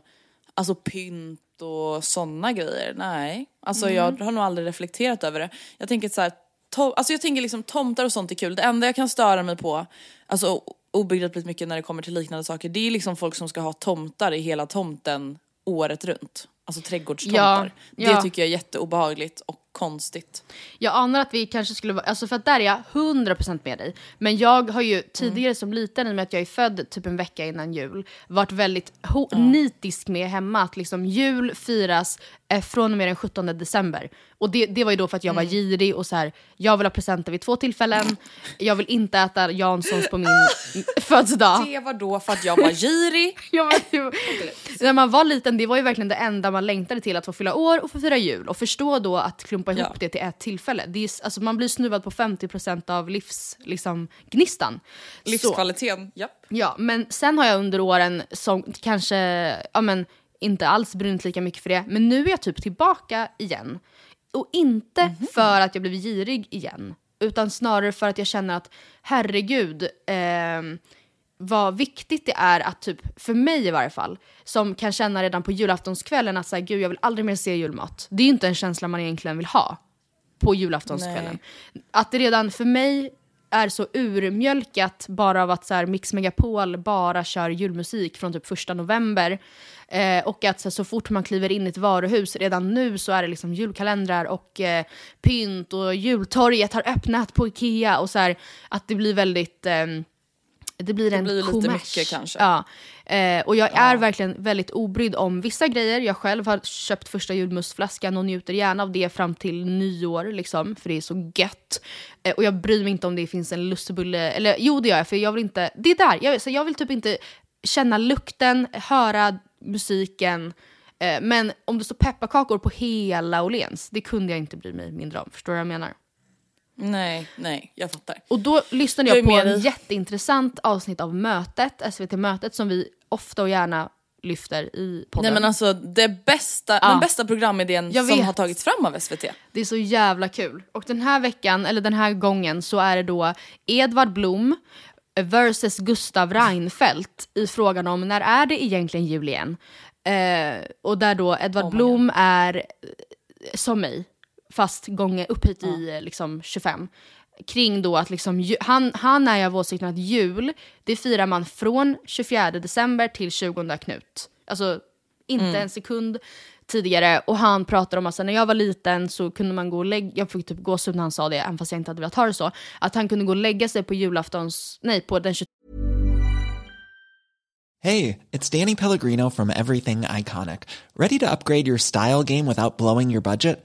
alltså pynt och sådana grejer. Nej, alltså jag har nog aldrig reflekterat över det. Jag tänker så här, to- alltså jag tänker liksom tomtar och sånt är kul. Det enda jag kan störa mig på, alltså obegripligt mycket när det kommer till liknande saker, det är liksom folk som ska ha tomtar i hela tomten året runt. Alltså trädgårdstomtar. Ja, ja. Det tycker jag är jätteobehagligt och konstigt. Jag anar att vi kanske skulle vara, alltså för att där är jag 100% med dig. Men jag har ju tidigare som liten, i och med att jag är född typ en vecka innan jul, varit väldigt ho- nitisk med hemma att liksom jul firas eh, från och med den 17 december. Och det, det var ju då för att jag var girig och så här, jag vill ha presenter vid två tillfällen, jag vill inte äta Janssons på min födelsedag. Det var då för att jag var girig. Ja, men, det- när man var liten, det var ju verkligen det enda man längtade till, att få fylla år och få fira jul. Och förstå då att klumpa ihop Ja. det till ett tillfälle. Det är, alltså, man blir snuvad på 50% av livsgnistan. Liksom, gnistan. Livskvaliteten, japp. ja, men sen har jag under åren som kanske, ja men inte alls brynt lika mycket för det. Men nu är jag typ tillbaka igen. Och inte Mhm. för att jag blivit girig igen. Utan snarare för att jag känner att herregud, ehm, vad viktigt det är att typ, för mig i varje fall, som kan känna redan på julaftonskvällen att säga gud jag vill aldrig mer se julmat. Det är ju inte en känsla man egentligen vill ha på julaftonskvällen. Att det redan för mig är så urmjölkat bara av att så här, Mix Megapol bara kör julmusik från typ första november. Eh, och att så, här, så fort man kliver in i ett varuhus, redan nu så är det liksom julkalendrar och eh, pynt och jultorget har öppnat på Ikea och så här, att det blir väldigt ehm, det blir en blir lite kommers. mycket kanske. Ja. Eh, och jag är verkligen väldigt obrydd om vissa grejer. Jag själv har köpt första julmustflaskan och njuter gärna av det fram till nyår, liksom, för det är så gött. Eh, och jag bryr mig inte om det finns en lussebulle, eller jo det gör jag, för jag vill inte, det är där, jag, så jag vill typ inte känna lukten, höra musiken, eh, men om det står pepparkakor på hela Åhléns, det kunde jag inte bry mig mindre om. Förstår du vad jag menar? Nej, nej, jag fattar. Och då lyssnade Jag jag, på en dig. jätteintressant avsnitt av Mötet, SVT-mötet, som vi ofta och gärna lyfter i podden. Nej men alltså det bästa, Ja. den bästa programidén Jag som vet. har tagits fram av SVT. Det är så jävla kul. Och den här veckan, eller den här gången, så är det då Edvard Blom versus Gustav Reinfeldt i frågan om när är det egentligen jul igen? Eh, och där då Edvard Oh Blom är eh, som mig, fast gånger upphöjt i eh, liksom 25. kring då att liksom, han, han är ju av åsikten att jul, det firar man från 24 december till 20 Knut. Alltså inte Mm. en sekund tidigare. Och han pratar om att så, när jag var liten så kunde man gå och lägga, jag fick typ gåshud när han sa det, även fast jag inte hade velat ha det så, att han kunde gå och lägga sig på julaftons, nej på den 23 Hey, it's Danny Pellegrino from Everything Iconic. Ready to upgrade your style game without blowing your budget?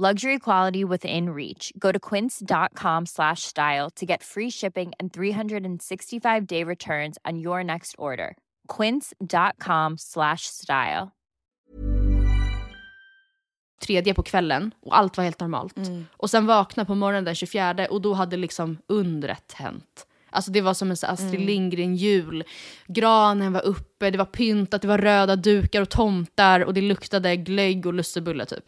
Luxury quality within reach. Go to quince.com slash style to get free shipping and 365 day returns on your next order. Quince.com slash style. tredje på kvällen och allt var helt normalt. Och sen vakna på morgonen den 24 och då hade liksom undret hänt. Alltså det var som en så Astrid Lindgren jul. Granen var uppe, det var pyntat, det var röda dukar och tomtar och det luktade glögg och lussebulle typ.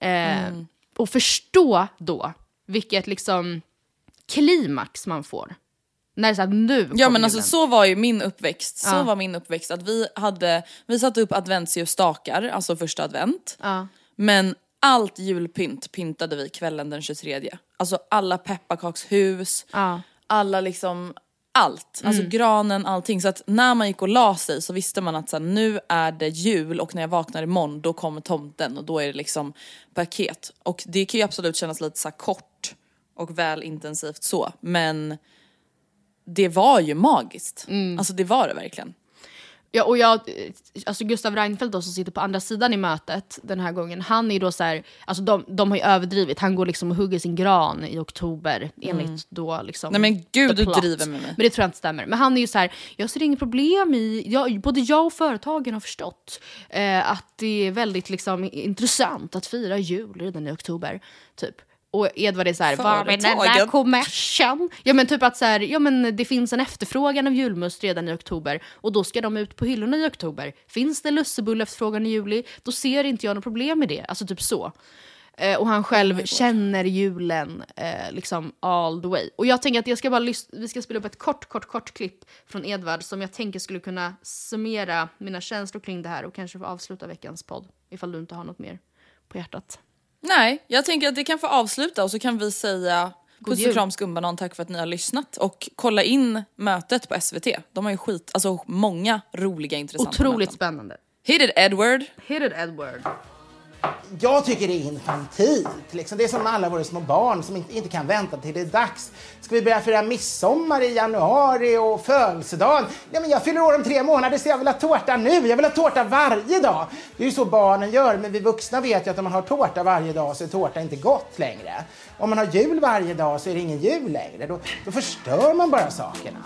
Eh, Och förstå då vilket liksom klimax man får. När det är såhär, nu Ja men alltså julen. så var ju min uppväxt. Så Ja. var min uppväxt att vi hade, vi satte upp adventsljusstakar, alltså första advent. Ja. Men allt julpynt pyntade vi kvällen den 23. Alltså alla pepparkakshus, Ja. alla liksom allt. Alltså granen, allting. Så att när man gick och la sig så visste man att så här, nu är det jul och när jag vaknar imorgon då kommer tomten och då är det liksom paket. Och det kan ju absolut kännas lite så kort och väl intensivt så. Men det var ju magiskt. Alltså det var det verkligen. Ja, och jag, alltså Gustav Reinfeldt då, som sitter på andra sidan i mötet den här gången, han är då så här, alltså de, de har ju överdrivit, han går liksom och hugger sin gran i oktober enligt då liksom Nej men gud du driver med mig. Men det tror jag inte stämmer. Men han är ju så här, jag ser inget problem i, jag, både jag och företagen har förstått eh, att det är väldigt liksom intressant att fira jul redan i oktober. Typ. Och Edvard är så här, vad med den där kommersen? Ja men typ att så här, ja men det finns en efterfrågan av julmust redan i oktober och då ska de ut på hyllorna i oktober. Finns det lussebulle efterfrågan i juli, då ser inte jag något problem med det. Alltså typ så. Eh, och han själv känner julen eh, liksom all the way. Och jag tänker att jag ska bara vi ska spela upp ett kort, kort, kort klipp från Edvard som jag tänker skulle kunna summera mina känslor kring det här och kanske få avsluta veckans podd. Ifall du inte har något mer på hjärtat. Nej, jag tänker att det kan få avsluta och så kan vi säga puss jul. och kram skumbanan, tack för att ni har lyssnat. Och kolla in mötet på SVT. De har ju skit, alltså många roliga intressanta Otroligt möten. spännande. Hit it Edward! Hit it Edward. Jag tycker det är infantilt. Liksom. Det är som alla våra små barn som inte, inte kan vänta till det är dags. Ska vi börja fira midsommar i januari och födelsedagen? Ja, men jag fyller år om tre månader så jag vill ha tårta nu. Jag vill ha tårta varje dag. Det är ju så barnen gör, men vi vuxna vet ju att om man har tårta varje dag så är tårta inte gott längre. Om man har jul varje dag så är det ingen jul längre. Då, då förstör man bara sakerna.